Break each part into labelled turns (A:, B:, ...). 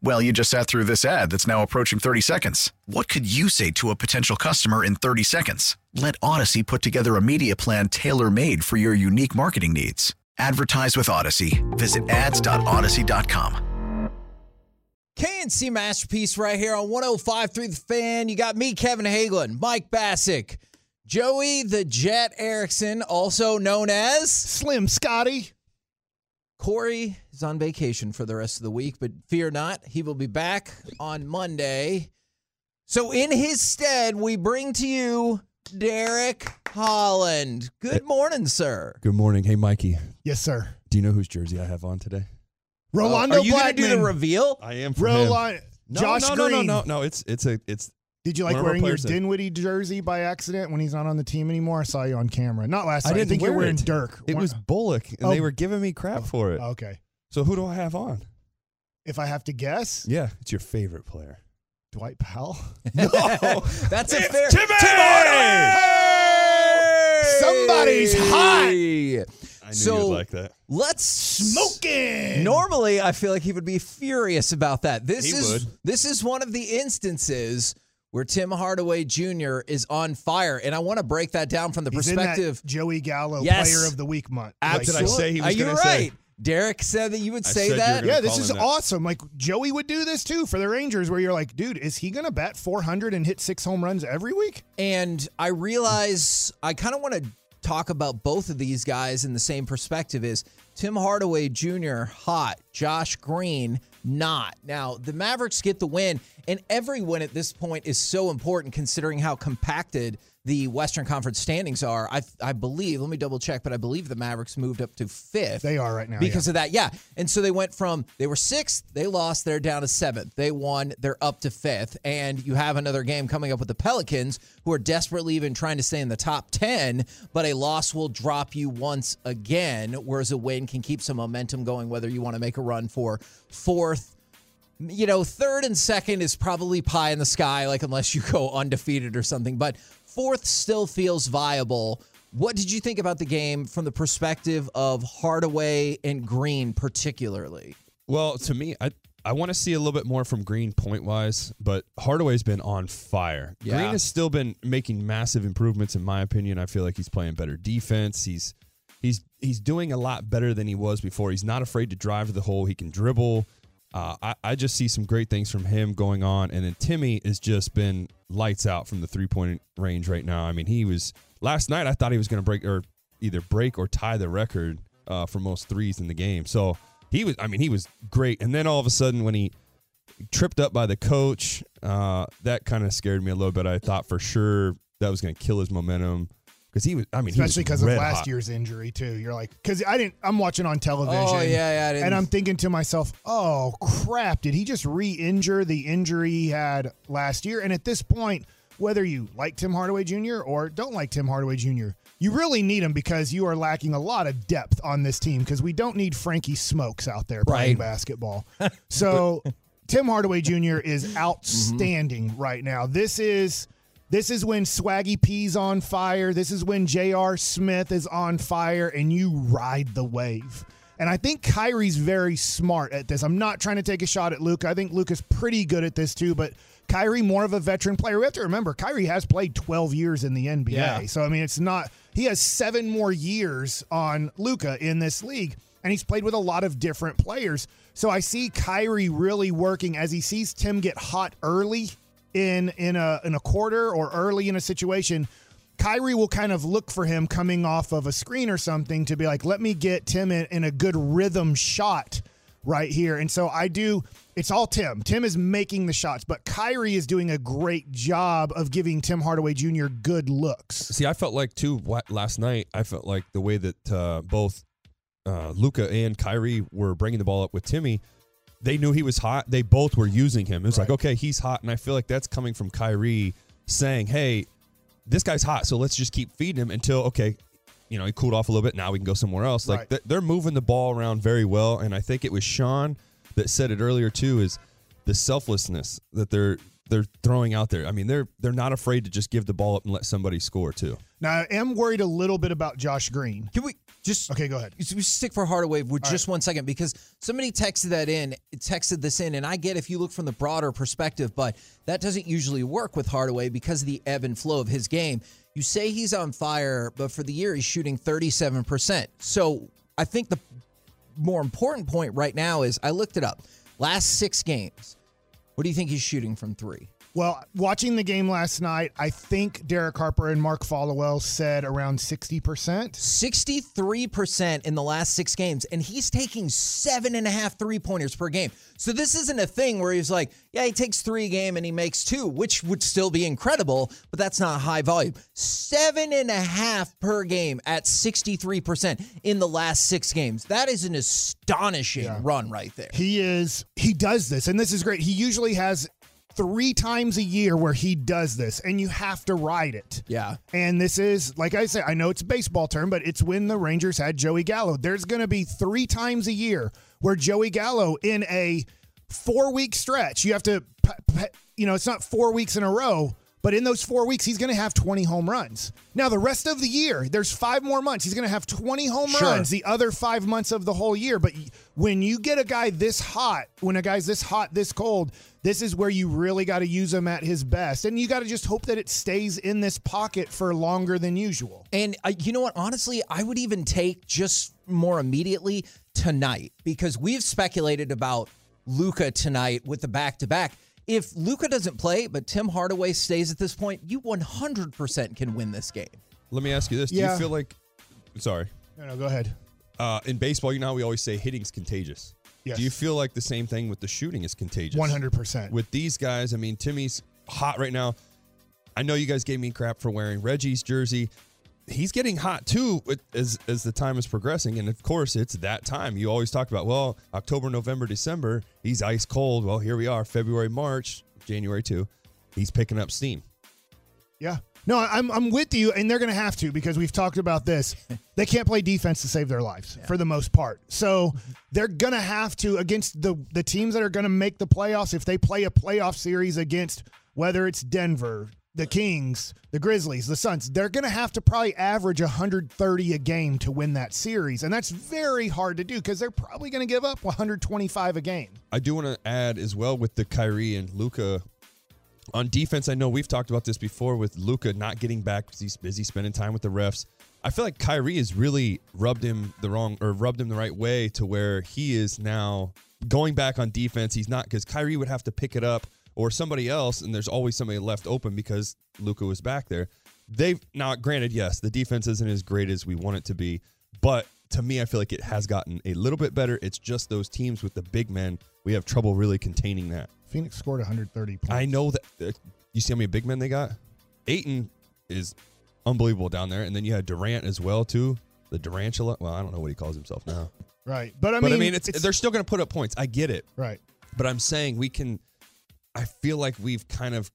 A: Well, you just sat through this ad that's now approaching 30 seconds. What could you say to a potential customer in 30 seconds? Let Odyssey put together a media plan tailor made for your unique marketing needs. Advertise with Odyssey. Visit ads.odyssey.com.
B: KNC Masterpiece right here on 105 through the fan. You got me, Kevin Hageland, Mike Bacsik, Joey the Jet Erickson, also known as
C: Slim Scotty.
B: Corey is on vacation for the rest of the week, but fear not, he will be back on Monday. So, in his stead, we bring to you Derek Holland. Good morning, sir.
D: Good morning. Hey, Mikey.
C: Yes, sir.
D: Do you know whose jersey I have on today?
C: Rolando uh,
B: Are you going to
C: Blackman.
B: do the reveal?
D: I am for.
C: Rolando.
D: No,
C: Josh
D: no, no,
C: Green.
D: no, no, no. It's it's a it's
C: Did you like
D: of
C: wearing your
D: players that-
C: Dinwiddie jersey by accident when he's not on the team anymore? I saw you on camera. Not last
D: I
C: night. I,
D: didn't
C: think you're wearing
D: it.
C: Dirk.
D: It
C: One-
D: was Bullock, and
C: Oh.
D: they were giving me crap oh, for it.
C: okay.
D: So who do I have on?
C: If I have to guess,
D: Yeah, it's your favorite player.
C: Dwight Powell.
D: No,
B: That's a
D: It's
B: fair.
D: Timmy!
C: Somebody's hot.
D: I knew
B: So-
D: you'd like that.
B: Let's
C: Smoking.
B: Normally, I feel like he would be furious about that. This
D: He
B: is
D: would.
B: this is one of the instances where Tim Hardaway Jr. is on fire, and I want to break that down from the
C: He's in
B: perspective.
C: that Joey Gallo
B: Yes.
C: Player of the Week month.
D: What did I say he was gonna
B: right?
D: say?
B: Derek said that you would
D: I
B: say
D: said you were
B: that.
C: yeah, this is
D: that.
C: awesome. Like Joey would do this too for the Rangers, where you're like, dude, is he gonna bat 400 and hit six home runs every week?
B: And I realize I kind of want to talk about both of these guys in the same perspective is Tim Hardaway Jr. hot, Josh Green not. Now, the Mavericks get the win, and every win at this point is so important considering how compacted the Western Conference standings are. I I believe, let me double check, but I believe the Mavericks moved up to 5th
C: They are right now.
B: because of that. Yeah. And so they went from they were sixth, they lost, they're down to seventh. They won, they're up to fifth. And you have another game coming up with the Pelicans, who are desperately even trying to stay in the top 10, but a loss will drop you once again, whereas a win can keep some momentum going, whether you want to make a run for fourth. You know, third and second is probably pie in the sky, like unless you go undefeated or something. But fourth still feels viable. What did you think about the game from the perspective of Hardaway and Green, particularly?
D: Well, to me, I I want to see a little bit more from Green point wise, but Hardaway's been on fire.
B: Yeah.
D: Green has still been making massive improvements, in my opinion. I feel like he's playing better defense. He's he's he's doing a lot better than he was before. He's not afraid to drive to the hole. He can dribble. Uh, I, I just see some great things from him going on, and then Timmy has just been lights out from the three point range right now. I mean, he was last night. I thought he was going to break or either break or tie the record uh, for most threes in the game. So he was. I mean, he was great. And then all of a sudden, when he tripped up by the coach, uh, that kind of scared me a little bit. I thought for sure that was going to kill his momentum because he was. I mean,
C: especially
D: because
C: because of last year's injury too. You're like, because I didn't. I'm watching on television.
B: Oh, yeah, yeah, I didn't-
C: and I'm thinking to myself, oh crap, did he just re-injure the injury he had last year? And at this point, whether you like Tim Hardaway Jr. or don't like Tim Hardaway Jr., you really need him because you are lacking a lot of depth on this team because we don't need Frankie Smokes out there playing
B: Right.
C: basketball. So Tim Hardaway Jr. is mm-hmm. outstanding right now. This is this is when Swaggy P's on fire. This is when J.R. Smith is on fire, and you ride the wave. And I think Kyrie's very smart at this. I'm not trying to take a shot at Luke. I think Luke is pretty good at this too, but Kyrie more of a veteran player. We have to remember Kyrie has played 12 years in the NBA.
B: Yeah.
C: So I mean it's not he has 7 more years on Luka in this league and he's played with a lot of different players. So I see Kyrie really working as he sees Tim get hot early in in a in a quarter or early in a situation. Kyrie will kind of look for him coming off of a screen or something to be like, let me get Tim in, in a good rhythm shot right here. And so I do, it's all Tim. Tim is making the shots, but Kyrie is doing a great job of giving Tim Hardaway Jr. good looks.
D: See, I felt like too last night. I felt like the way that uh, both uh, Luka and Kyrie were bringing the ball up with Timmy. They knew he was hot. They both were using him. It was like, okay, he's hot, and I feel like that's coming from Kyrie saying, "Hey, this guy's hot, so let's just keep feeding him until okay, you know, he cooled off a little bit. Now we can go somewhere else." Like
C: Right.
D: th- they're moving the ball around very well, and I think it was Sean that said it earlier too. Is the selflessness that they're they're throwing out there. I mean, they're they're not afraid to just give the ball up and let somebody score too.
C: Now, I am worried a little bit about Josh Green.
B: Can we just
C: Okay, go ahead.
B: We stick for Hardaway with just one second because somebody texted that in, texted this in, and I get if you look from the broader perspective, but that doesn't usually work with Hardaway because of the ebb and flow of his game. You say he's on fire, but for the year he's shooting 37%. So I think the more important point right now is I looked it up. Last six games, what do you think he's shooting from three?
C: Well, watching the game last night, I think Derek Harper and Mark Followill said around 60%.
B: 63% in the last six games, and he's taking seven and a half three pointers per game. So this isn't a thing where he's like, yeah, he takes three a game and he makes two, which would still be incredible, but that's not high volume. Seven and a half per game at 63% in the last six games. That is an astonishing run right there.
C: He is, he does this, and this is great. He usually has three times a year where he does this, and you have to ride it.
B: Yeah.
C: And this is, like I said, I know it's a baseball term, but it's when the Rangers had Joey Gallo. There's going to be three times a year where Joey Gallo, in a four week stretch, you have to, you know, it's not four weeks in a row, but in those four weeks, he's going to have 20 home runs. Now, the rest of the year, there's five more months. He's going to have 20 home
B: Sure.
C: runs the other five months of the whole year. But when you get a guy this hot, when a guy's this hot, this cold, this is where you really got to use him at his best. And you got to just hope that it stays in this pocket for longer than usual.
B: And uh, you know what? Honestly, I would even take just more immediately tonight because we've speculated about Luka tonight with the back to back. If Luka doesn't play, but Tim Hardaway stays at this point, you 100% can win this game.
D: Let me ask you this: Do
C: Yeah.
D: you feel like? Sorry,
C: No, no, go ahead.
D: uh, in baseball, you know how we always say hitting's contagious.
C: Yes.
D: Do you feel like the same thing with the shooting is contagious?
C: 100%.
D: With these guys, I mean, Timmy's hot right now. I know you guys gave me crap for wearing Reggie's jersey. He's getting hot too as as the time is progressing, and of course, it's that time. You always talk about well, October, November, December. He's ice cold. Well, here we are, February, March, January too. He's picking up steam.
C: Yeah. No, I'm I'm with you, and they're going to have to because we've talked about this. They can't play defense to save their lives for the most part. So they're going to have to against the the teams that are going to make the playoffs. If they play a playoff series against whether it's Denver, the Kings, the Grizzlies, the Suns, they're going to have to probably average 130 a game to win that series, and that's very hard to do because they're probably going to give up 125 a game.
D: I do want to add as well with the Kyrie and Luka on defense. I know we've talked about this before with Luka not getting back because he's busy spending time with the refs. I feel like Kyrie has really rubbed him the wrong or rubbed him the right way to where he is now going back on defense. He's not because Kyrie would have to pick it up or somebody else, and there's always somebody left open because Luka was back there. They've now, granted, yes, the defense isn't as great as we want it to be, but to me, I feel like it has gotten a little bit better. It's just those teams with the big men, we have trouble really containing that.
C: Phoenix scored 130 points.
D: I know that. Uh, you see how many big men they got? Ayton is unbelievable down there, and then you had Durant as well too. The Durantula. Well, I don't know what he calls himself now,
C: right, but I
D: but
C: mean,
D: I mean, it's, they're still going to put up points. I get it,
C: right.
D: but I'm saying we can. I feel like we've kind of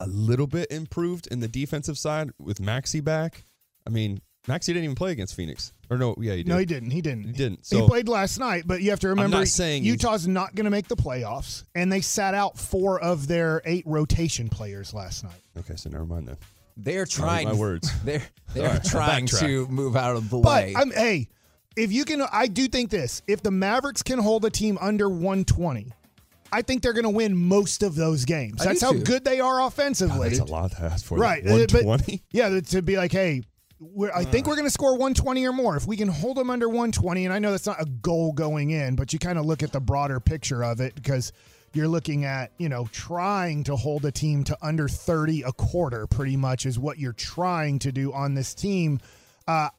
D: a little bit improved in the defensive side with Maxi back. I mean, Maxi didn't even play against Phoenix, or no? Yeah, he did.
C: No, he didn't. He didn't.
D: He didn't.
C: he played last night, but you have to remember
D: not saying he's-
C: Utah's not going to make the playoffs, and they sat out four of their eight rotation players last night.
D: Okay, so never mind then.
B: They're trying.
D: my words.
B: They're they're
D: All right,
B: trying to move out of the
C: But
B: way.
C: I'm hey, if you can, I do think this: if the Mavericks can hold a team under 120, I think they're going to win most of those games.
B: I
C: That's how
B: too.
C: good they are offensively.
D: That's a lot to ask for.
C: right? uh, but- Yeah, to be like, hey. We're, I think we're going to score 120 or more. If we can hold them under 120, and I know that's not a goal going in, but you kind of look at the broader picture of it because you're looking at, you know, trying to hold a team to under 30 a quarter, pretty much is what you're trying to do on this team. Uh,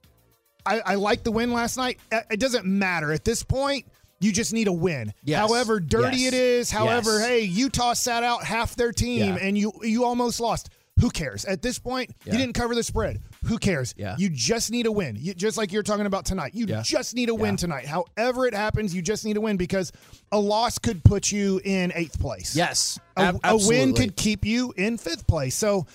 C: I, I like the win last night. Uh, It doesn't matter at this point. You just need a win.
B: Yes.
C: However dirty
B: Yes.
C: it is, however,
B: Yes.
C: hey, Utah sat out half their team
B: Yeah.
C: and you you almost lost. Who cares? At this point,
B: Yeah.
C: you didn't cover the spread. Who cares?
B: Yeah.
C: You just need a win. You, just like you're talking about tonight. You
B: Yeah.
C: just need a win tonight. However it happens, you just need a win because a loss could put you in eighth place.
B: Yes.
C: A, a win could keep you in fifth place. So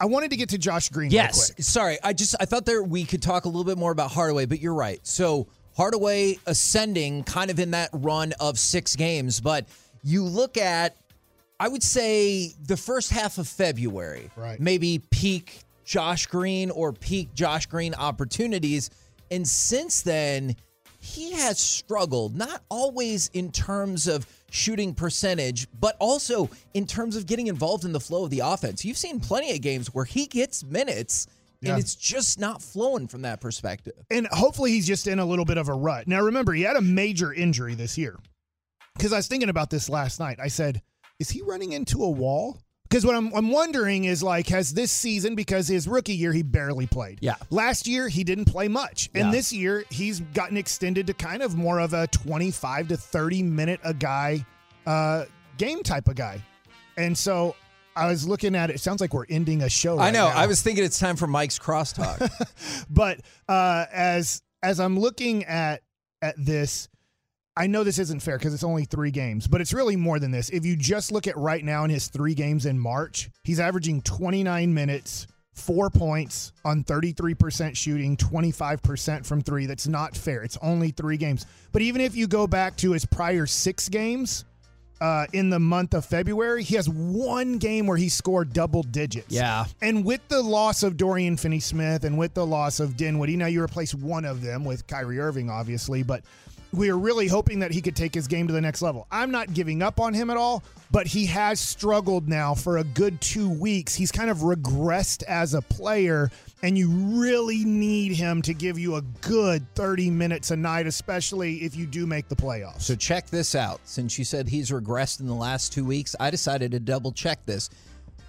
C: I wanted to get to Josh Green
B: Yes.
C: real quick.
B: Sorry, I just I thought there we could talk a little bit more about Hardaway, but you're right. So Hardaway ascending kind of in that run of six games, but you look at I would say the first half of February,
C: Right.
B: maybe peak Josh Green or peak Josh Green opportunities. And since then, he has struggled, not always in terms of shooting percentage, but also in terms of getting involved in the flow of the offense. You've seen plenty of games where he gets minutes
C: Yeah.
B: and it's just not flowing from that perspective.
C: and hopefully he's just in a little bit of a rut. Now, remember, he had a major injury this year. Because I was thinking about this last night. I said, is he running into a wall? Because what I'm, I'm wondering is like, has this season, because his rookie year, he barely played.
B: Yeah.
C: Last year, he didn't play much. And
B: Yeah.
C: this year, he's gotten extended to kind of more of a 25 to 30 minute a guy uh, game type of guy. And so I was looking at it. It sounds like we're ending a show.
B: I know.
C: now.
B: I was thinking it's time for Mike's crosstalk.
C: but uh, as as I'm looking at at this, I know this isn't fair because it's only three games, but it's really more than this. If you just look at right now in his three games in March, he's averaging 29 minutes, four points on 33% shooting, 25% from three. That's not fair. It's only three games. But even if you go back to his prior six games. Uh, in the month of February, he has one game where he scored double digits.
B: Yeah.
C: And with the loss of Dorian Finney Smith and with the loss of Dinwiddie, now you replace one of them with Kyrie Irving, obviously, but we are really hoping that he could take his game to the next level. I'm not giving up on him at all, but he has struggled now for a good two weeks. He's kind of regressed as a player, and you really need him to give you a good 30 minutes a night, especially if you do make the playoffs.
B: So check this out. Since you said he's regressed in the last two weeks, I decided to double check this.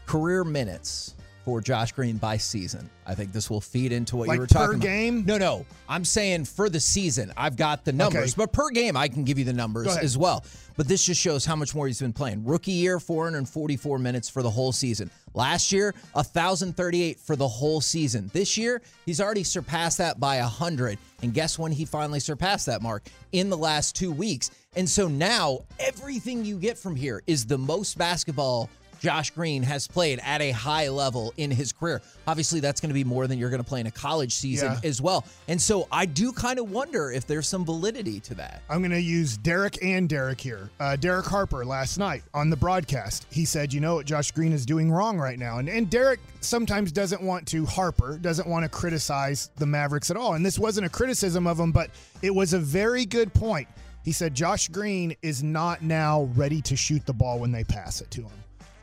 B: Career minutes for Josh Green by season. I think this will feed into what
C: Like
B: you were
C: per
B: talking about.
C: game?
B: No, no. I'm saying for the season. I've got the numbers,
C: Okay.
B: but per game I can give you the numbers as well. But this just shows how much more he's been playing. Rookie year, 444 minutes for the whole season. Last year, 1,038 for the whole season. This year, he's already surpassed that by 100. And guess when he finally surpassed that mark? In the last two weeks. And so now, everything you get from here is the most basketball Josh Green has played at a high level in his career. Obviously, that's going to be more than you're going to play in a college season
C: Yeah.
B: as well. And so I do kind of wonder if there's some validity to that.
C: I'm going to use Derek and Derek here. Uh, Derek Harper last night on the broadcast, he said, "You know what Josh Green is doing wrong right now." And and Derek sometimes doesn't want to Harper doesn't want to criticize the Mavericks at all. And this wasn't a criticism of him, but it was a very good point. He said Josh Green is not now ready to shoot the ball when they pass it to him.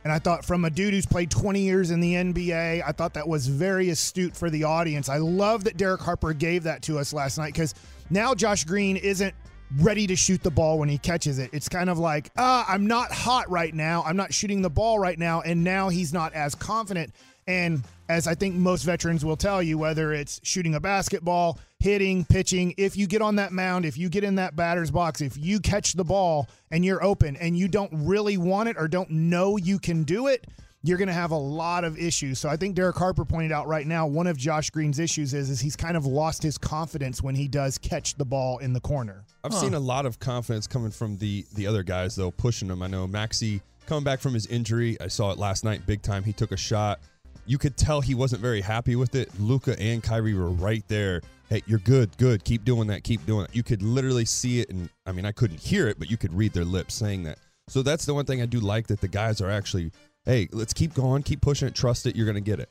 C: And I thought, from a dude who's played 20 years in the NBA, I thought that was very astute for the audience. I love that Derek Harper gave that to us last night because now Josh Green isn't ready to shoot the ball when he catches it. It's kind of like, ah, I'm not hot right now. I'm not shooting the ball right now. And now he's not as confident. And as I think most veterans will tell you, whether it's shooting a basketball, hitting, pitching, if you get on that mound, if you get in that batter's box, if you catch the ball and you're open and you don't really want it or don't know you can do it, you're going to have a lot of issues. So I think Derek Harper pointed out right now one of Josh Green's issues is is he's kind of lost his confidence when he does catch the ball in the corner.
D: I've seen a lot of confidence coming from the the other guys though, pushing him. I know Maxi coming back from his injury. I saw it last night, big time. He took a shot. You could tell he wasn't very happy with it. Luka and Kyrie were right there. Hey, you're good, good. Keep doing that. Keep doing it. You could literally see it, and I mean, I couldn't hear it, but you could read their lips saying that. So that's the one thing I do like that the guys are actually, hey, let's keep going, keep pushing it, trust it, you're gonna get it.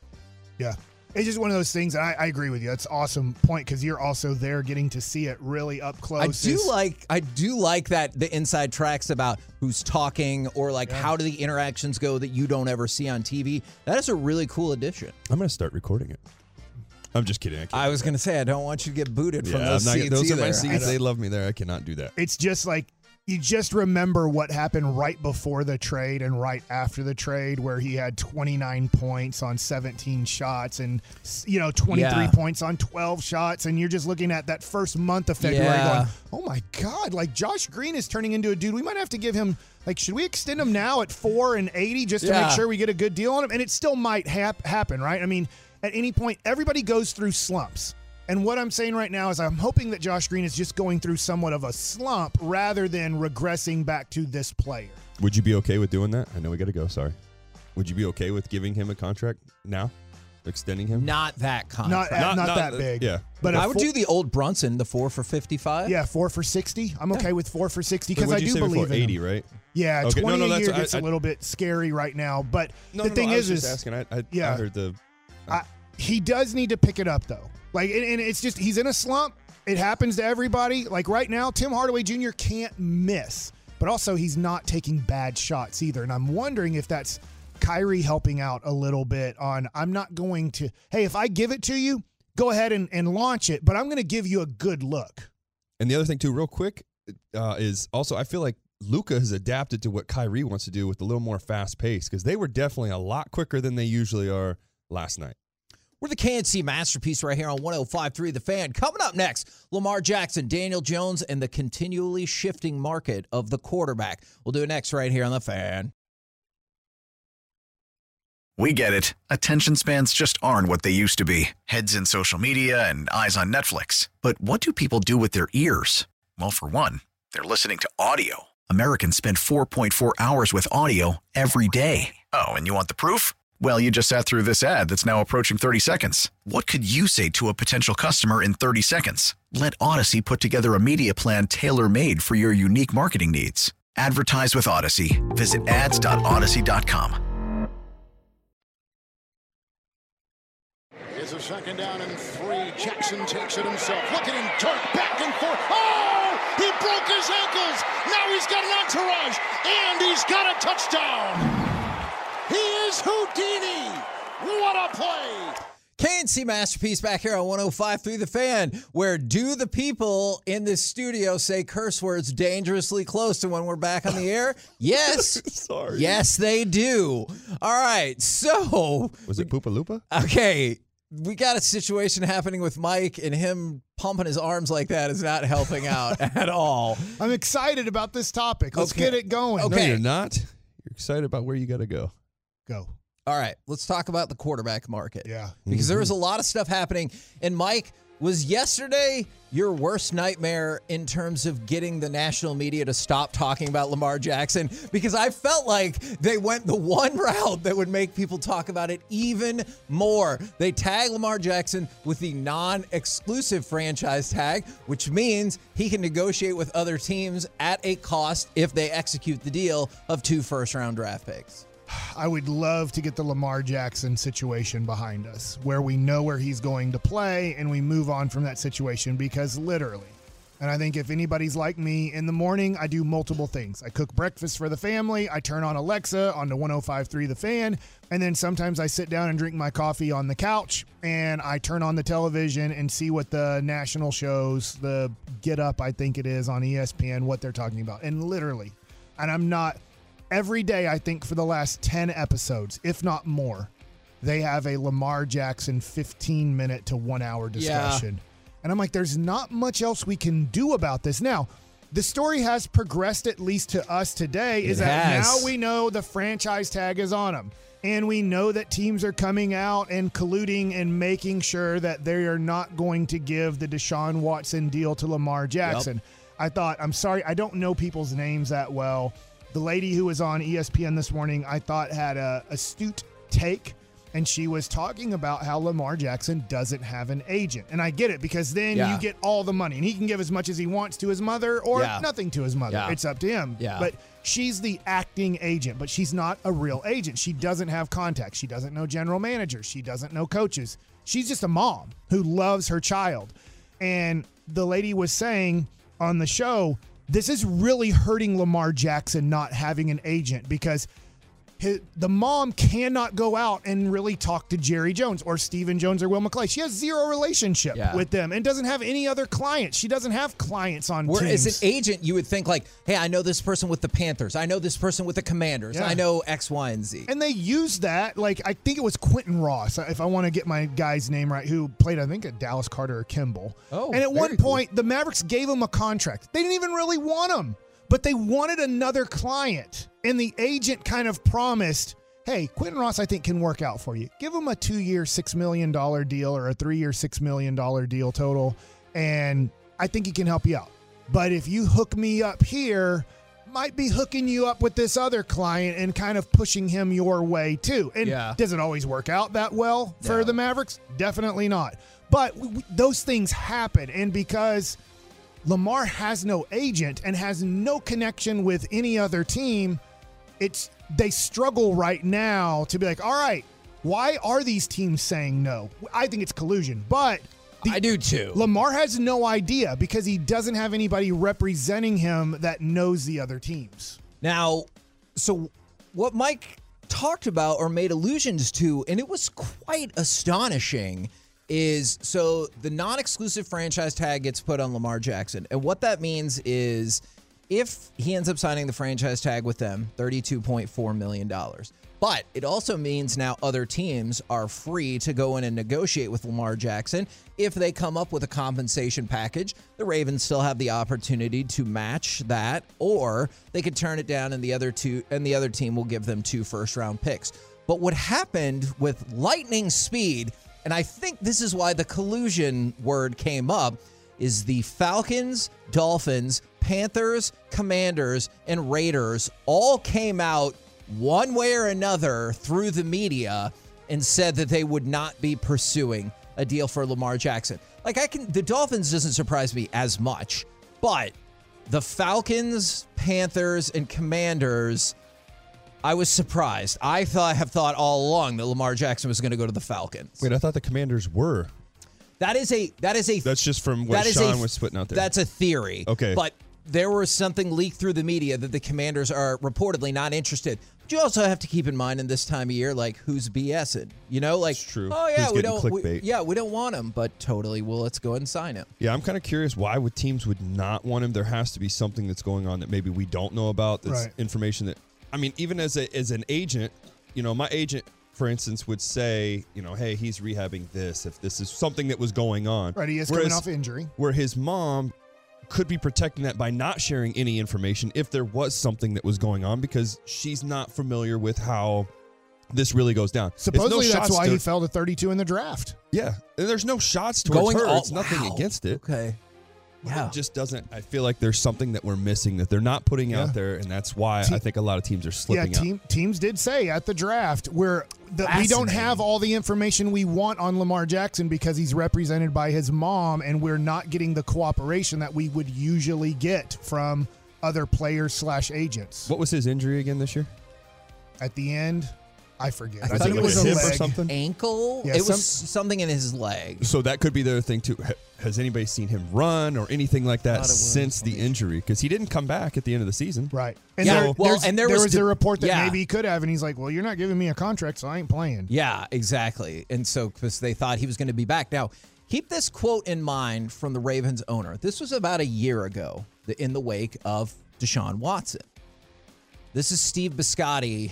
C: Yeah. It's just one of those things. And I, I agree with you. That's awesome point because you're also there getting to see it really up close.
B: I do
C: It's-
B: like I do like that the inside tracks about who's talking or like how do the interactions go that you don't ever see on TV. That is a really cool addition.
D: I'm gonna start recording it. I'm just kidding. I,
B: I was going to say I don't want you to get booted from those
D: not-
B: seats
D: those
B: either.
D: are my seats. They love me there. I cannot do that.
C: it's just like you just remember what happened right before the trade and right after the trade, where he had 29 points on 17 shots and, you know, 23
B: Yeah.
C: points on 12 shots. And you're just looking at that first month of February
B: Yeah.
C: going, oh my God, like Josh Green is turning into a dude. We might have to give him, like, should we extend him now at four and 80 just to
B: Yeah.
C: make sure we get a good deal on him? And it still might hap- happen, right? I mean, at any point, everybody goes through slumps. And what I'm saying right now is I'm hoping that Josh Green is just going through somewhat of a slump rather than regressing back to this player.
D: Would you be okay with doing that? I know we got to go. Sorry. Would you be okay with giving him a contract now, extending him?
B: Not that contract.
C: not, uh,
D: Not- not-
C: that big.
D: yeah.
C: But
B: I would
C: four-
B: do the old Brunson, the four for 55.
C: yeah, four for sixty. I'm okay with four for sixty because I do
D: say
C: believe
D: before?
C: in
D: 80,
C: him.
D: right?
C: Yeah,
D: Okay,
C: twenty
D: no,
C: a
D: that's-
C: year
D: I-
C: gets a
D: I-
C: little bit scary right now. But
D: No,
C: the
D: no,
C: thing
D: no, I
C: is,
D: was
C: is
D: asking. I, I,
C: Yeah.
D: I heard the.
C: I, he does need to pick it up though. Like, and, and it's just he's in a slump. It happens to everybody. Like right now, Tim Hardaway Jr. can't miss, but also he's not taking bad shots either. And I'm wondering if that's Kyrie helping out a little bit on. I'm not going to. Hey, if I give it to you, go ahead and, and launch it, but I'm going to give you a good look.
D: And the other thing too, real quick, uh, is also I feel like Luka has adapted to what Kyrie wants to do with a little more fast pace because they were definitely a lot quicker than they usually are last night.
B: We're the KNC masterpiece right here on 105.3 The Fan. Coming up next, Lamar Jackson, Daniel Jones, and the continually shifting market of the quarterback. We'll do it next right here on The Fan.
A: We get it. Attention spans just aren't what they used to be heads in social media and eyes on Netflix. But what do people do with their ears? Well, for one, they're listening to audio. Americans spend 4.4 hours with audio every day. Oh, and you want the proof? Well, you just sat through this ad that's now approaching 30 seconds. What could you say to a potential customer in 30 seconds? Let Odyssey put together a media plan tailor made for your unique marketing needs. Advertise with Odyssey. Visit ads.odyssey.com.
E: It's a second down and three. Jackson takes it himself. Look at him turn back and forth. Oh! He broke his ankles. Now he's got an entourage. And he's got a touchdown. He is Houdini. What a play.
B: KNC Masterpiece back here on 105 through The Fan, where do the people in this studio say curse words dangerously close to when we're back on the air? Yes.
D: Sorry.
B: Yes, they do. All right. So,
D: Was it Poopa Lupa?
B: okay, we got a situation happening with Mike, and him pumping his arms like that is not helping out at all.
C: I'm excited about this topic. Let's
B: Okay.
C: get it going.
B: Okay.
D: No, you're not. You're excited about where you got to go.
C: Go.
B: All right, let's talk about the quarterback market.
C: Yeah.
B: Because there was
D: Mm-hmm.
B: a lot of stuff happening. And Mike, was yesterday your worst nightmare in terms of getting the national media to stop talking about Lamar Jackson? Because I felt like they went the one route that would make people talk about it even more. They tag Lamar Jackson with the non exclusive franchise tag, which means he can negotiate with other teams at a cost if they execute the deal of two first round draft picks.
C: I would love to get the Lamar Jackson situation behind us, where we know where he's going to play and we move on from that situation because literally, and I think if anybody's like me in the morning, I do multiple things. I cook breakfast for the family, I turn on Alexa on the 1053 The Fan, and then sometimes I sit down and drink my coffee on the couch and I turn on the television and see what the national shows, the Get Up, I think it is on ESPN, what they're talking about. And literally, and I'm not every day I think for the last 10 episodes, if not more, they have a Lamar Jackson 15 minute to 1 hour discussion. And I'm like there's not much else we can do about this. Now, the story has progressed at least to us today is that
B: has.
C: now we know the franchise tag is on him. And we know that teams are coming out and colluding and making sure that they are not going to give the Deshaun Watson deal to Lamar Jackson. I thought, I'm sorry, I don't know people's names that well. The lady who was on ESPN this morning, I thought had a astute take, and she was talking about how Lamar Jackson doesn't have an agent. And I get it because then
B: Yeah.
C: you get all the money, and he can give as much as he wants to his mother or
B: Yeah.
C: nothing to his mother.
B: Yeah.
C: It's up to him.
B: Yeah.
C: But she's the acting agent, but she's not a real agent. She doesn't have contacts. She doesn't know general managers. She doesn't know coaches. She's just a mom who loves her child. And the lady was saying on the show, this is really hurting Lamar Jackson not having an agent because his, the mom cannot go out and really talk to Jerry Jones or Stephen Jones or Will McClay. She has zero relationship
B: Yeah.
C: with them and doesn't have any other clients. She doesn't have clients on
B: Where
C: teams.
B: as an agent, you would think like, hey, I know this person with the Panthers. I know this person with the Commanders.
C: Yeah.
B: I know X, Y, and Z.
C: and they use that. Like I think it was Quinton Ross, if I want to get my guy's name right, who played I think at Dallas Carter or Kimball.
B: Oh,
C: and at one
B: cool.
C: point the Mavericks gave him a contract. They didn't even really want him, but they wanted another client, and the agent kind of promised. Hey, Quinton Ross, I think can work out for you. Give him a two-year, six million dollar deal or a three-year, six million dollar deal total, and I think he can help you out. But if you hook me up here, might be hooking you up with this other client and kind of pushing him your way too. And
B: Yeah.
C: does it always work out that well for the Mavericks? Definitely not. But w- those things happen, and because Lamar has no agent and has no connection with any other team, it's they struggle right now to be like, all right, why are these teams saying no? I think it's collusion, but the,
B: I do too.
C: Lamar has no idea because he doesn't have anybody representing him that knows the other teams.
B: Now, so what Mike talked about or made allusions to, and it was quite astonishing, is so the non exclusive franchise tag gets put on Lamar Jackson. And what that means is if he ends up signing the franchise tag with them, $32.4 million. But it also means now other teams are free to go in and negotiate with Lamar Jackson. If they come up with a compensation package, the Ravens still have the opportunity to match that, or they could turn it down and the other two and the other team will give them two first round picks. But what happened with lightning speed, and I think this is why the collusion word came up, is the Falcons, Dolphins, Panthers, Commanders, and Raiders all came out one way or another through the media and said that they would not be pursuing a deal for Lamar Jackson. Like I can the Dolphins doesn't surprise me as much, but the Falcons, Panthers, and Commanders I was surprised. I thought have thought all along that Lamar Jackson was going to go to the Falcons.
D: Wait, I thought the Commanders were.
B: That is a that is a
D: That's just from what
B: that is
D: Sean
B: a-
D: was putting out there.
B: That's a theory.
D: Okay.
B: But there was something leaked through the media that the commanders are reportedly not interested. But you also have to keep in mind in this time of year, like who's BSing? You know, like
D: It's true.
B: oh yeah,
D: Who's
B: we don't we- yeah, we don't want him, but totally well let's go and sign him.
D: Yeah, I'm kind of curious why would teams would not want him. There has to be something that's going on that maybe we don't know about. That's
C: Right.
D: information that I mean, even as a as an agent, you know, my agent, for instance, would say, you know, hey, he's rehabbing this if this is something that was going on.
C: Right, he is
D: Whereas-
C: coming off injury.
D: Where his mom could be protecting that by not sharing any information if there was something that was going on because she's not familiar with how this really goes down. It's no
C: Supposedly, that's why
D: to-
C: he fell to 32 in the draft.
D: Yeah, and there's no shots towards
B: Going
D: her.
B: all-
D: it's nothing
B: wow.
D: against it.
B: Okay. Yeah.
D: It just doesn't. I feel like there's something that we're missing that they're not putting
C: Yeah.
D: out there, and that's why
C: Te-
D: I think a lot of teams are
C: Yeah,
D: slipping
C: team, teams did say at the draft where the, we don't have all the information we want on Lamar Jackson because he's represented by his mom, and we're not getting the cooperation that we would usually get from other players slash agents.
D: What was his injury again this year?
C: At the end, I forget. I,
B: I
C: think
B: thought
C: it
B: it
C: was
B: was
C: a
D: hip or
C: leg.
D: something.
B: Ankle?
C: Yeah,
B: it was something in his leg.
D: So that could be the other thing too. Has anybody seen him run or anything like that
B: Thought it was.
D: since the injury? Because he didn't come back at the end of the season.
C: Right. And
B: Yeah,
C: there,
B: well, and there was
C: was
B: de-
C: a report that
B: yeah.
C: maybe he could have, and he's like, "Well, you're not giving me a contract, so I ain't playing."
B: Yeah, exactly. And so because they thought he was going to be back. Now, keep this quote in mind from the Ravens owner. This was about a year ago, in the wake of Deshaun Watson. This is Steve Bisciotti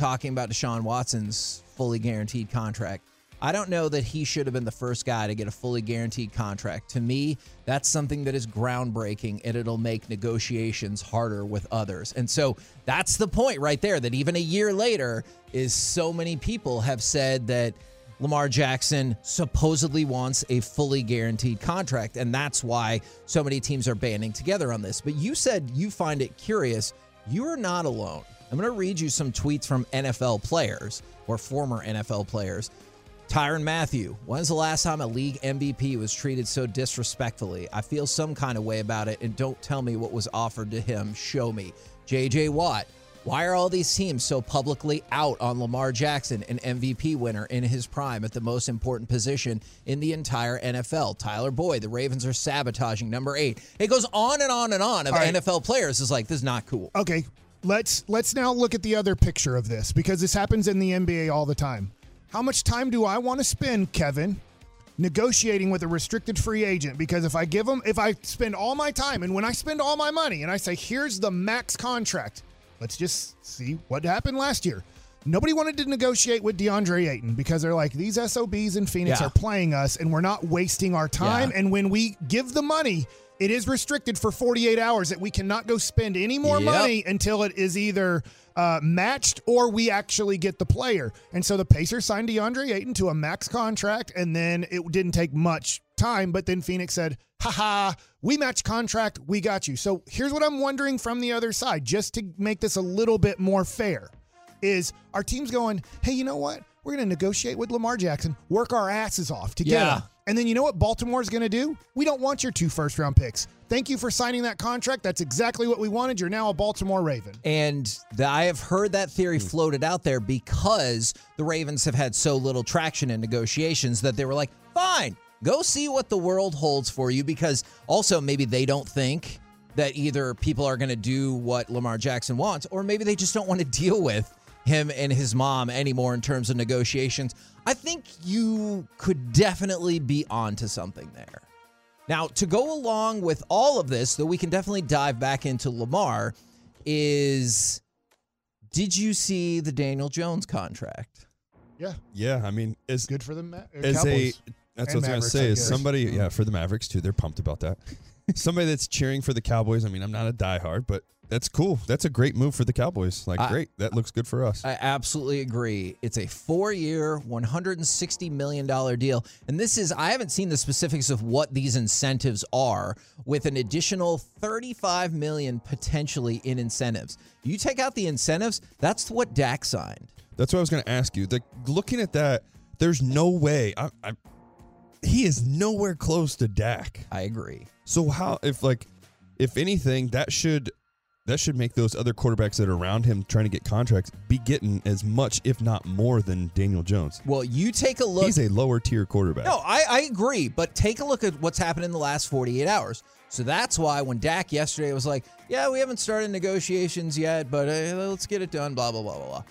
B: talking about Deshaun Watson's fully guaranteed contract. I don't know that he should have been the first guy to get a fully guaranteed contract. To me, that's something that is groundbreaking and it'll make negotiations harder with others. And so that's the point right there that even a year later is so many people have said that Lamar Jackson supposedly wants a fully guaranteed contract and that's why so many teams are banding together on this. But you said you find it curious. You are not alone. I'm going to read you some tweets from NFL players or former NFL players. Tyrann Mathieu, when's the last time a league MVP was treated so disrespectfully? I feel some kind of way about it, and don't tell me what was offered to him. Show me. JJ Watt, why are all these teams so publicly out on Lamar Jackson, an MVP winner in his prime at the most important position in the entire NFL? Tyler Boyd, the Ravens are sabotaging number eight. It goes on and on and on of
C: right.
B: NFL players. Is like, this is not cool.
C: Okay. Let's let's now look at the other picture of this because this happens in the NBA all the time. How much time do I want to spend, Kevin, negotiating with a restricted free agent? Because if I give them, if I spend all my time and when I spend all my money and I say, here's the max contract, let's just see what happened last year. Nobody wanted to negotiate with DeAndre Ayton because they're like, these SOBs in Phoenix
B: Yeah.
C: are playing us and we're not wasting our time.
B: Yeah.
C: And when we give the money, it is restricted for 48 hours that we cannot go spend any more
B: Yep.
C: money until it is either uh, matched or we actually get the player. And so the Pacers signed DeAndre Ayton to a max contract, and then it didn't take much time. But then Phoenix said, haha, we match contract, we got you. So here's what I'm wondering from the other side, just to make this a little bit more fair is our team's going, hey, you know what? We're going to negotiate with Lamar Jackson, work our asses off to get
B: Yeah.
C: him. And then you know what Baltimore's going to do? We don't want your two first round picks. Thank you for signing that contract. That's exactly what we wanted. You're now a Baltimore Raven.
B: And the, I have heard that theory
C: Hmm.
B: floated out there because the Ravens have had so little traction in negotiations that they were like, fine, go see what the world holds for you. Because also, maybe they don't think that either people are going to do what Lamar Jackson wants, or maybe they just don't want to deal with him and his mom anymore in terms of negotiations. I think you could definitely be onto something there. Now, to go along with all of this, though we can definitely dive back into Lamar, is did you see the Daniel Jones contract?
C: Yeah,
D: Yeah, I mean, it's
C: good for them.
D: as uh, a that's
C: And
D: what I was
C: Mavericks,
D: gonna say. Is somebody, mm-hmm. yeah, for the Mavericks too. They're pumped about that. somebody that's cheering for the Cowboys. I mean, I'm not a diehard, but that's cool. That's a great move for the Cowboys. Like,
B: I-
D: great. That looks good for us.
B: I absolutely agree. It's a four year, $160 million deal. And this is, I haven't seen the specifics of what these incentives are, with an additional 35 million potentially in incentives. You take out the incentives, that's what Dak signed.
D: That's what I was going to ask you. Like looking at that, there's no way. I, I, he is nowhere close to Dak.
B: I agree.
D: So how if like if anything that should that should make those other quarterbacks that are around him trying to get contracts be getting as much if not more than Daniel Jones.
B: Well, you take a look.
D: He's a lower tier quarterback.
B: No, I, I agree, but take a look at what's happened in the last 48 hours. So that's why when Dak yesterday was like, yeah, we haven't started negotiations yet, but uh, let's get it done, blah, blah, blah, blah, blah.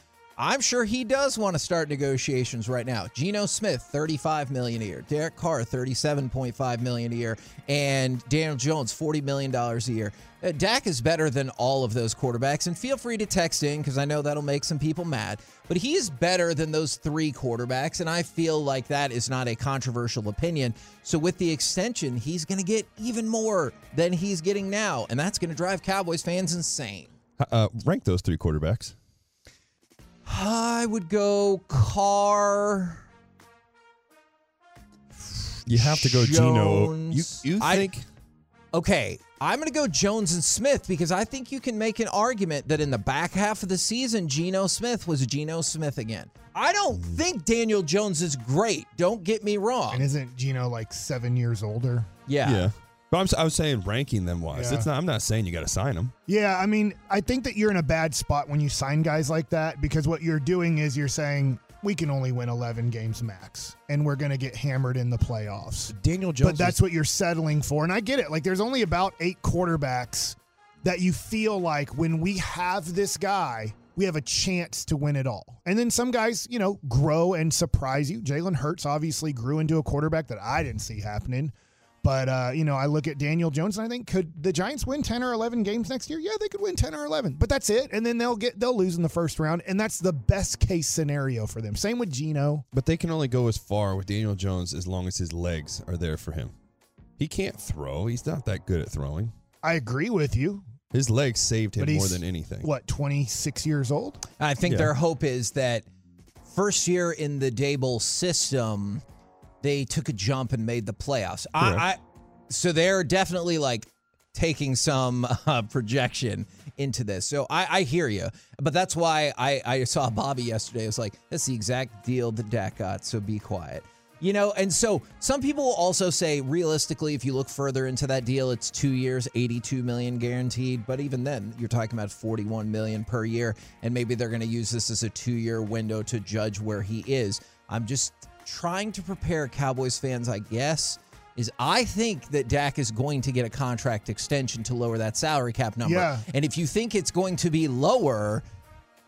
B: I'm sure he does want to start negotiations right now. Geno Smith, 35 million a year. Derek Carr, 37.5 million a year, and Daniel Jones, 40 million dollars a year. Uh, Dak is better than all of those quarterbacks, and feel free to text in because I know that'll make some people mad. But he is better than those three quarterbacks, and I feel like that is not a controversial opinion. So with the extension, he's going to get even more than he's getting now, and that's going to drive Cowboys fans insane.
D: Uh, rank those three quarterbacks.
B: I would go Carr.
D: You have to go Geno. You
B: Jones.
D: you
B: I-
D: think
B: Okay, I'm going to go Jones and Smith because I think you can make an argument that in the back half of the season, Geno Smith was Geno Smith again. I don't mm. think Daniel Jones is great. Don't get me wrong.
C: And isn't Geno like seven years older?
B: Yeah.
D: yeah. But I'm, s- I was saying ranking them wise.
C: Yeah.
D: It's not. I'm not saying you got to sign them.
C: Yeah, I mean, I think that you're in a bad spot when you sign guys like that because what you're doing is you're saying we can only win 11 games max and we're going to get hammered in the playoffs.
D: Daniel Jones.
C: But that's what you're settling for. And I get it. Like, there's only about eight quarterbacks that you feel like when we have this guy, we have a chance to win it all. And then some guys, you know, grow and surprise you. Jalen Hurts obviously grew into a quarterback that I didn't see happening. But, uh, you know, I look at Daniel Jones and I think, could the Giants win 10 or 11 games next year? Yeah, they could win 10 or 11. But that's it. And then they'll get, they'll lose in the first round. And that's the best case scenario for them. Same with Geno.
D: But they can only go as far with Daniel Jones as long as his legs are there for him. He can't throw. He's not that good at throwing.
C: I agree with you.
D: His legs saved him more than anything.
C: What, 26 years old?
B: I think
D: Yeah.
B: their hope is that first year in the Daboll system, they took a jump and made the playoffs. I, I so they're definitely like taking some uh, projection into this. So I, I hear you, but that's why I, I saw Bobby yesterday. It was like that's the exact deal that Dak got. So be quiet. You know, and so some people will also say realistically, if you look further into that deal, it's two years, 82 million guaranteed. But even then, you're talking about 41 million per year, and maybe they're going to use this as a two-year window to judge where he is. I'm just trying to prepare Cowboys fans, I guess, is I think that Dak is going to get a contract extension to lower that salary cap number.
C: Yeah.
B: And if you think it's going to be lower,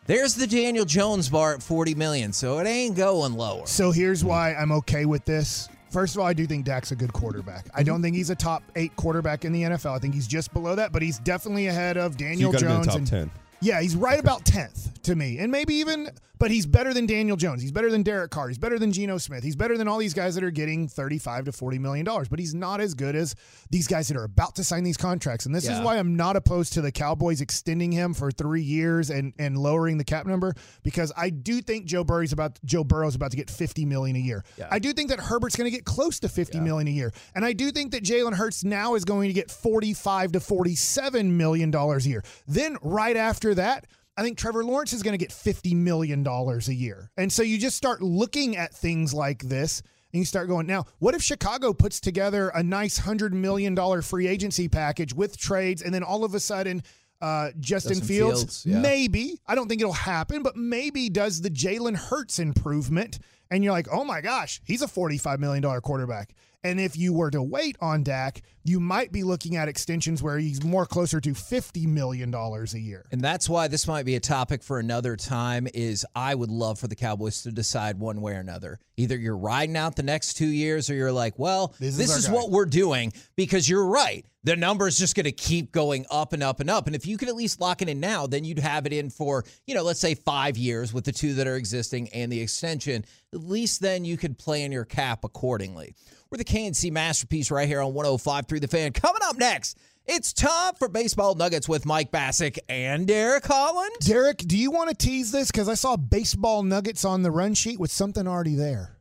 B: there's the Daniel Jones bar at 40 million, so it ain't going lower.
C: So here's why I'm okay with this. First of all, I do think Dak's a good quarterback. I don't think he's a top eight quarterback in the NFL. I think he's just below that, but he's definitely ahead of Daniel
D: you got him in
C: Jones
D: the top
C: and
D: 10.
C: Yeah, he's right about 10th to me. And maybe even, but he's better than Daniel Jones. He's better than Derek Carr. He's better than Geno Smith. He's better than all these guys that are getting 35 to 40 million dollars. But he's not as good as these guys that are about to sign these contracts. And this is why I'm not opposed to the Cowboys extending him for three years and, and lowering the cap number because I do think Joe Burrow's about Joe Burrow's about to get 50 million a year. I do think that Herbert's going to get close to fifty million a year. And I do think that Jalen Hurts now is going to get 45 to 47 million dollars a year. Then right after that, I think Trevor Lawrence is going to get $50 million a year. And so you just start looking at things like this and you start going, now, what if Chicago puts together a nice $100 million free agency package with trades and then all of a sudden, uh, Justin,
B: Justin
C: Fields,
B: Fields, yeah.
C: maybe, I don't think it'll happen, but maybe does the Jalen Hurts improvement. And you're like, oh my gosh, he's a $45 million quarterback. And if you were to wait on Dak, you might be looking at extensions where he's more closer to $50 million a year.
B: And that's why this might be a topic for another time is I would love for the Cowboys to decide one way or another. Either you're riding out the next 2 years or you're like, well,
C: This is
B: is what we're doing because you're right. The number is just going to keep going up and up and up. And if you could at least lock it in now, then you'd have it in for, you know, let's say 5 years with the two that are existing and the extension. At least then you could plan your cap accordingly. We're the K&C masterpiece right here on 105 through The Fan. Coming up next, it's time for Baseball Nuggets with Mike Bacsik and Derek Holland.
C: Derek, do you want to tease this? Because I saw baseball nuggets on the run sheet with something already there.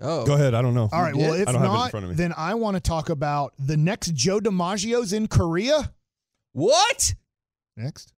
B: Oh,
D: Go ahead. I don't know.
C: All right. Well, if
D: I don't have it in front of me.
C: then I want to talk about the next Joe DiMaggio's in Korea.
B: What?
C: Next.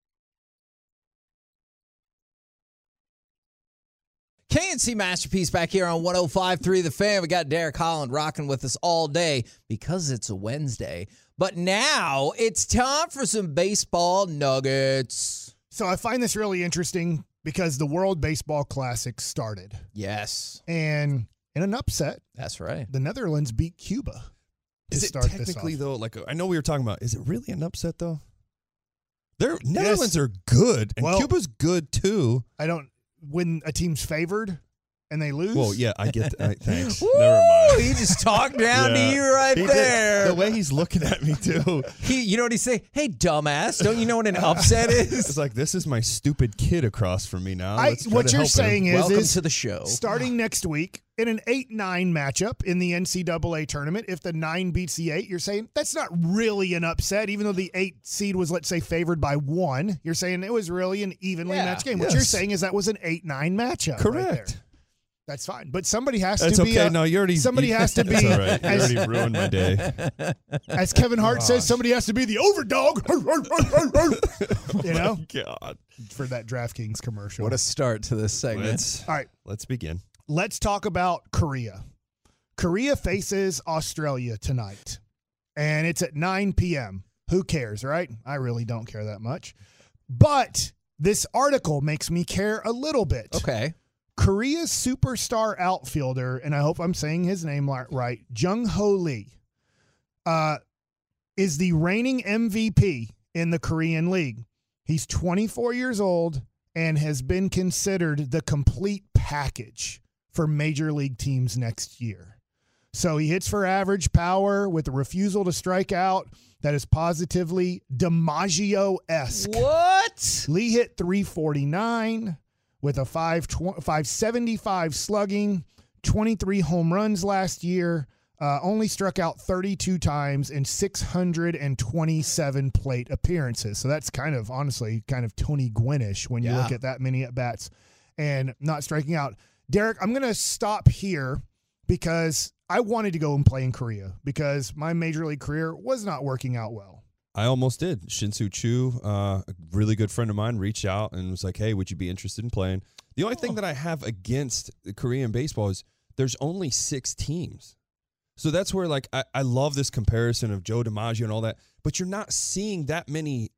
B: K&C Masterpiece back here on 105.3 The Fan. We got Derek Holland rocking with us all day because it's a Wednesday. But now it's time for some baseball nuggets.
C: So I find this really interesting because the World Baseball Classic started,
B: Yes,
C: and in an upset,
B: that's right.
C: the Netherlands beat Cuba.
D: Is it technically though? Like I know we were talking about. Is it really an upset though? They're Netherlands are good, and
C: Well-
D: Cuba's good too.
C: I don't when a team's favored and they lose.
D: Well, yeah, I get. that. thanks.
B: Woo!
D: Never mind.
B: He just talked down
D: Yeah.
B: to you right
D: He did.
B: there.
D: The way he's looking at me too.
B: he, you know what he say? Hey, dumbass! Don't you know what an upset is?
D: It's like this is my stupid kid across from me now.
C: I, what you're
D: help him.
C: saying is,
B: Welcome
C: is
B: to the show.
C: starting next week in an 8 9 matchup in the NCAA tournament, if the 9 beats the 8, you're saying that's not really an upset, even though the 8 seed was, let's say, favored by one. You're saying it was really an evenly
B: Yeah.
C: matched game. What
D: Yes.
C: you're saying is that was an 8 9 matchup. right there.
D: correct.
C: That's fine. But somebody has
D: That's
C: to be.
D: okay.
C: a-
D: no, you already.
C: somebody
D: you-
C: has to be.
D: It's all right. You
C: as,
D: already ruined my day.
C: as Kevin Hart says, somebody has to be the overdog. you know, oh
D: God.
C: for that DraftKings commercial.
B: What a start to this segment.
D: Let's
C: All right.
D: let's begin.
C: let's talk about Korea. Korea faces Australia tonight, and it's at 9 p.m. Who cares, right? I really don't care that much. But this article makes me care a little bit.
B: Okay.
C: Korea's superstar outfielder, and I hope I'm saying his name right, Jung Ho Lee, uh, is the reigning MVP in the Korean League. He's 24 years old and has been considered the complete package for major league teams next year. So he hits for average power with a refusal to strike out that is positively DiMaggio esque.
B: What?
C: Lee hit 349 with a 5 575 slugging, 23 home runs last year. Uh, only struck out 32 times in 627 plate appearances. So that's kind of honestly kind of Tony Gwynnish when you
B: Yeah.
C: look at that many at bats and not striking out. Derek, I'm going to stop here because I wanted to go and play in Korea because my major league career was not working out well.
D: I almost did. Shin-Soo Choo, uh, a really good friend of mine, reached out and was like, "Hey, would you be interested in playing?" The only thing that I have against Korean baseball is there's only six teams, so that's where like I, I love this comparison of Joe DiMaggio and all that, but you're not seeing that many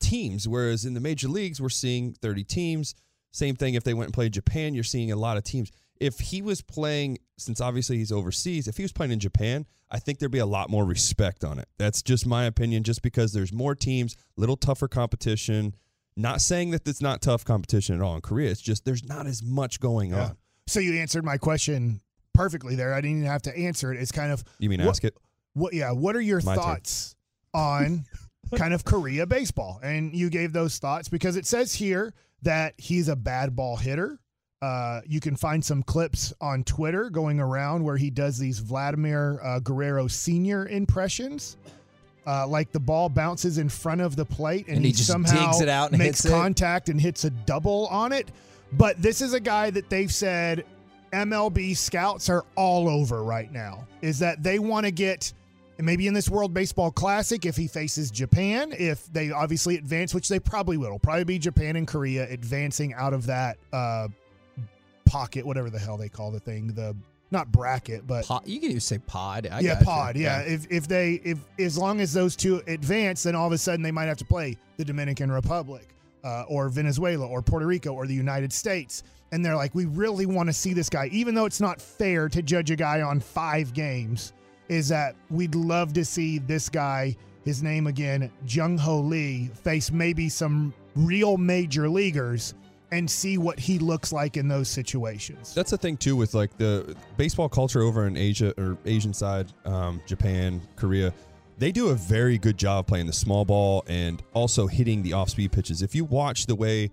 D: teams. Whereas in the major leagues, we're seeing 30 teams. Same thing if they went and played Japan, you're seeing a lot of teams. If he was playing, since obviously he's overseas, if he was playing in Japan, I think there'd be a lot more respect on it. That's just my opinion, just because there's more teams, little tougher competition. Not saying that it's not tough competition at all in Korea. It's just there's not as much going
C: Yeah.
D: on.
C: So you answered my question perfectly there. I didn't even have to answer it. It's kind of
D: You mean
C: what-
D: ask it?
C: What? Yeah. What are your
D: My turn.
C: thoughts on kind of Korea baseball? And you gave those thoughts because it says here that he's a bad ball hitter. Uh, you can find some clips on Twitter going around where he does these Vladimir uh, Guerrero Senior impressions. Uh, like the ball bounces in front of the plate and,
B: And he just
C: somehow
B: digs it out and
C: makes
B: hits it.
C: contact and hits a double on it. But this is a guy that they've said MLB scouts are all over right now. Is that they want to get maybe in this World Baseball Classic if he faces Japan, if they obviously advance, which they probably will. It'll probably be Japan and Korea advancing out of that uh, pocket, whatever the hell they call the thing, the not bracket, but
B: Pod, you can even say pod. I
C: yeah,
B: you.
C: pod. Yeah. if if they if as long as those two advance, then all of a sudden they might have to play the Dominican Republic uh, or Venezuela or Puerto Rico or the United States, and they're like, we really want to see this guy, even though it's not fair to judge a guy on five games. Is that we'd love to see this guy, his name again, Jung Ho Lee, face maybe some real major leaguers and see what he looks like in those situations.
D: That's the thing too with like the baseball culture over in Asia or Asian side, um, Japan, Korea. They do a very good job playing the small ball and also hitting the off-speed pitches. If you watch the way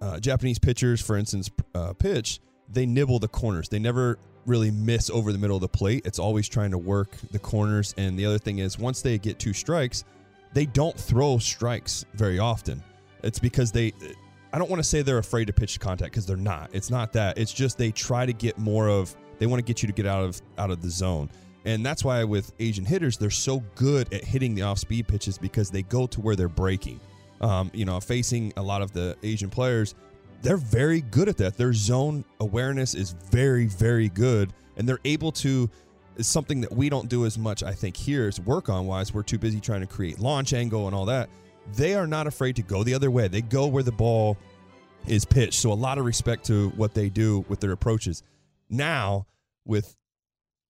D: uh, Japanese pitchers, for instance, uh, pitch, they nibble the corners. They never really miss over the middle of the plate. It's always trying to work the corners. And the other thing is, once they get two strikes, they don't throw strikes very often. It's because they. I don't want to say they're afraid to pitch contact because they're not. It's not that. It's just they try to get more of. They want to get you to get out of out of the zone, and that's why with Asian hitters they're so good at hitting the off speed pitches because they go to where they're breaking. Um, you know, facing a lot of the Asian players, they're very good at that. Their zone awareness is very, very good, and they're able to. Is something that we don't do as much, I think, here is work on wise. We're too busy trying to create launch angle and all that. They are not afraid to go the other way. They go where the ball is pitched. So a lot of respect to what they do with their approaches. Now, with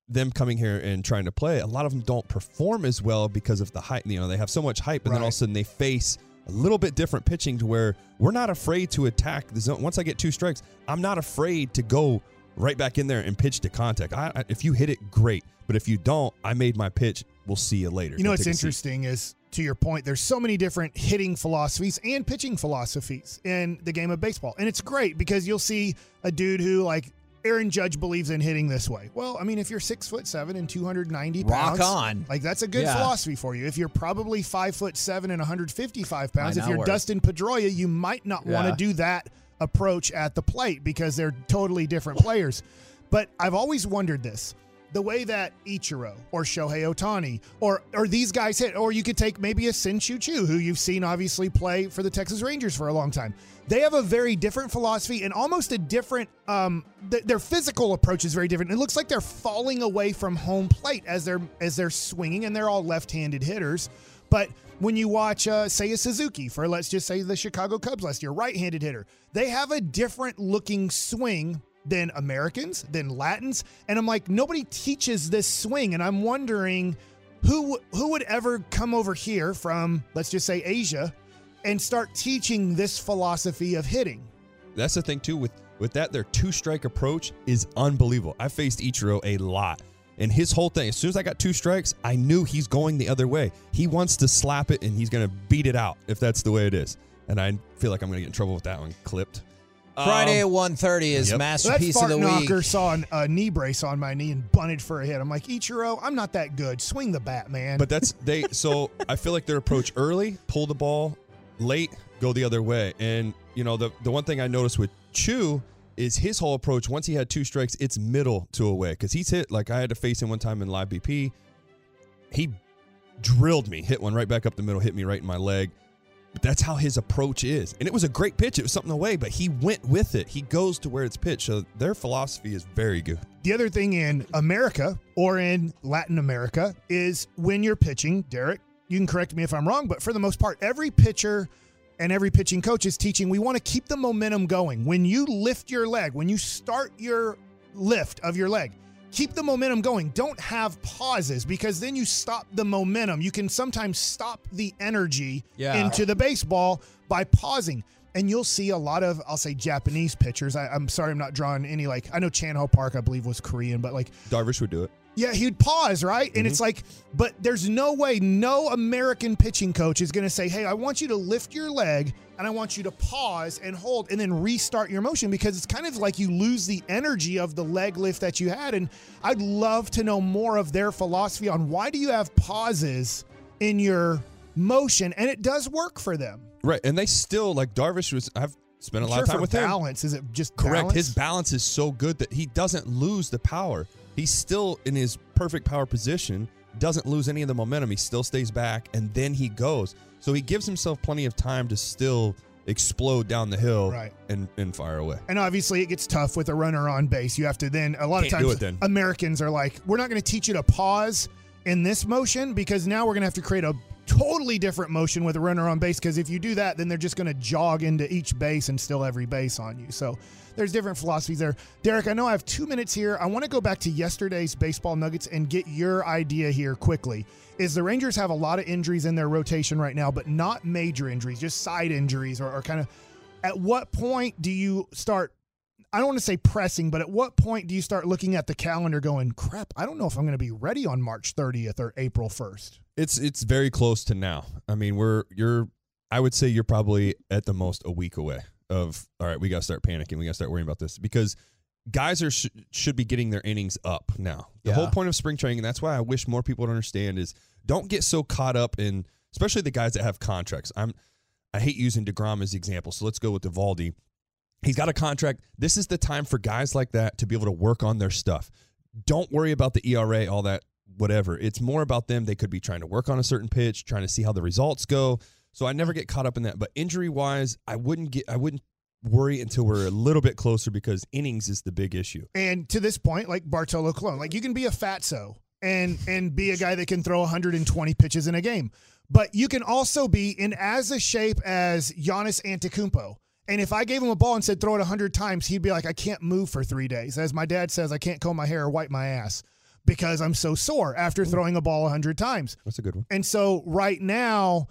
D: them coming here and trying to play, a lot of them don't perform as well because of the hype. You know, they have so much hype, and then all of a sudden they face a little bit different pitching to where we're not afraid to attack the zone. Once I get two strikes, I'm not afraid to go right back in there and pitch to contact. I, I, if you hit it, great. But if you don't, I made my pitch. We'll see you later.
C: You know
D: Go
C: what's
D: seat.
C: interesting is to your point, there's so many different hitting philosophies and pitching philosophies in the game of baseball. And it's great because you'll see a dude who like Aaron Judge believes in hitting this way. Well, I mean, if you're six foot seven and 290
B: Rock
C: pounds,
B: on.
C: like that's a good
B: Yeah.
C: philosophy for you. If you're probably five foot seven and 155 pounds, if you're
B: work.
C: Dustin Pedroia, you might not want to do that approach at the plate because they're totally different players. But I've always wondered this. The way that Ichiro or Shohei Ohtani or or these guys hit, or you could take maybe a Shin-Soo Choo, who you've seen obviously play for the Texas Rangers for a long time. They have a very different philosophy and almost a different. Um, th- their physical approach is very different. It looks like they're falling away from home plate as they're as they're swinging, and they're all left-handed hitters. But when you watch, uh, say, a Suzuki for let's just say the Chicago Cubs last year, right-handed hitter, they have a different looking swing than Americans, than Latins, and I'm like, nobody teaches this swing, and I'm wondering who who would ever come over here from let's just say Asia and start teaching this philosophy of hitting.
D: That's the thing too with with that their two strike approach is unbelievable. I faced Ichiro a lot. And his whole thing, as soon as I got two strikes, I knew he's going the other way. He wants to slap it and he's going to beat it out if that's the way it is. And I feel like I'm going to get in trouble with that one clipped.
B: Friday
D: Um,
B: at 1.30 is
D: yep.
C: So that
B: masterpiece of
C: fart
B: the week.
C: saw an- a knee brace on my knee and bunted for a hit. I'm like, Ichiro, I'm not that good. Swing the bat, man.
D: But that's they. So I feel like their approach early, pull the ball, late, go the other way. And you know the the one thing I noticed with Choo is his whole approach. Once he had two strikes, it's middle to away because he's hit like I had to face him one time in live BP. He drilled me, hit one right back up the middle, hit me right in my leg. But that's how his approach is. And it was a great pitch. It was something away, but he went with it. He goes to where it's pitched. So their philosophy is very good.
C: the other thing in America or in Latin America is when you're pitching, Derek, you can correct me if I'm wrong, but for the most part, every pitcher and every pitching coach is teaching we want to keep the momentum going. When you lift your leg, when you start your lift of your leg, keep the momentum going. Don't have pauses because then you stop the momentum. You can sometimes stop the energy
B: Yeah.
C: into the baseball by pausing. And you'll see a lot of, I'll say, Japanese pitchers. I, I'm sorry, I'm not drawing any like, I know Chan Ho Park, I believe, was Korean, but like,
D: Darvish would do it.
C: Yeah, he'd pause, right? And it's mm-hmm. like, but there's no way, no American pitching coach is going to say, hey, I want you to lift your leg and I want you to pause and hold and then restart your motion because it's kind of like you lose the energy of the leg lift that you had. And I'd love to know more of their philosophy on why do you have pauses in your motion? And it does work for them.
D: Right. And they still, like Darvish was, I've spent a
C: I'm
D: lot
C: sure
D: of time with him.
C: balance. Is it just
D: Correct.
C: balance?
D: His balance is so good that he doesn't lose the power. He's still in his perfect power position, doesn't lose any of the momentum. He still stays back and then he goes. So he gives himself plenty of time to still explode down the hill
C: Right.
D: and, and fire away.
C: And obviously, it gets tough with a runner on base. You have to then, a lot
D: Can't
C: of times. Americans are like, we're not going to teach you to pause in this motion because now we're going to have to create a totally different motion with a runner on base. Because if you do that, then they're just going to jog into each base and still every base on you. So there's different philosophies there. Derek, I know I have two minutes here. I want to go back to yesterday's baseball nuggets and get your idea here quickly. Is the Rangers have a lot of injuries in their rotation right now, but not major injuries, just side injuries or, or kind of at what point do you start I don't want to say pressing, but at what point do you start looking at the calendar going, crap, I don't know if I'm going to be ready on March 30th or April 1st?
D: It's it's very close to now. I mean, we're you're I would say you're probably at the most a week away of all right, we got to start panicking. We got to start worrying about this because guys are sh- should be getting their innings up now. The
B: Yeah.
D: whole point of spring training and that's why I wish more people would understand is don't get so caught up in especially the guys that have contracts. I'm I hate using DeGrom as the example. So let's go with Eovaldi. He's got a contract. This is the time for guys like that to be able to work on their stuff. Don't worry about the ERA, all that, whatever. It's more about them. They could be trying to work on a certain pitch, trying to see how the results go. So I never mm. get caught up in that. But injury wise, I wouldn't get I wouldn't worry until we're a little bit closer because innings is the big issue.
C: And to this point, like Bartolo Colon, like you can be a fatso and and be a guy that can throw 120 pitches in a game. But you can also be in as a shape as Giannis Antetokounmpo. And if I gave him a ball and said throw it 100 times, he'd be like, I can't move for three days. As my dad says, I can't comb my hair or wipe my ass because I'm so sore after throwing a ball 100 times.
D: That's a good one.
C: And so right now,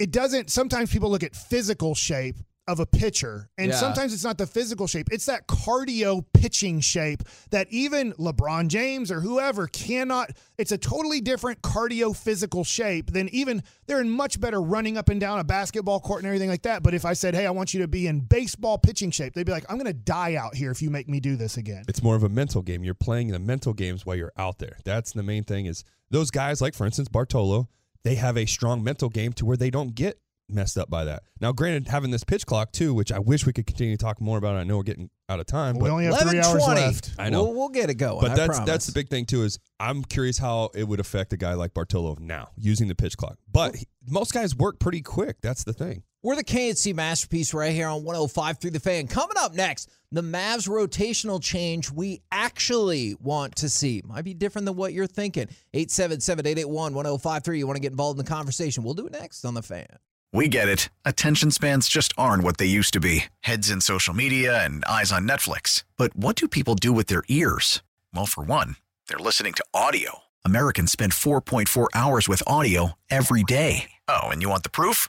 C: it doesn't. Sometimes people look at physical shape of a pitcher, and
B: Yeah.
C: sometimes it's not the physical shape; it's that cardio pitching shape that even LeBron James or whoever cannot. It's a totally different cardio physical shape than even they're in much better running up and down a basketball court and everything like that. But if I said, "Hey, I want you to be in baseball pitching shape," they'd be like, "I'm going to die out here if you make me do this again."
D: It's more of a mental game. You're playing the mental games while you're out there. That's the main thing is those guys, like for instance, Bartolo, they have a strong mental game to where they don't get messed up by that. Now, granted, having this pitch clock too, which I wish we could continue to talk more about. I know we're getting out of time,
C: We
D: but
C: only have three hours
B: 11:20.
C: left.
D: I know.
B: We'll, we'll get it going.
D: but
B: I
D: that's
B: promise.
D: that's the big thing too. Is I'm curious how it would affect a guy like Bartolo now using the pitch clock. But he- most guys work pretty quick. That's the thing.
B: We're the K&C masterpiece right here on 105 through the fan. Coming up next, the Mavs rotational change we actually want to see. Might be different than what you're thinking. 877 881 1053. You want to get involved in the conversation? We'll do it next on the fan.
A: We get it. Attention spans just aren't what they used to be heads in social media and eyes on Netflix. But what do people do with their ears? Well, for one, they're listening to audio. Americans spend 4.4 hours with audio every day. Oh, and you want the proof?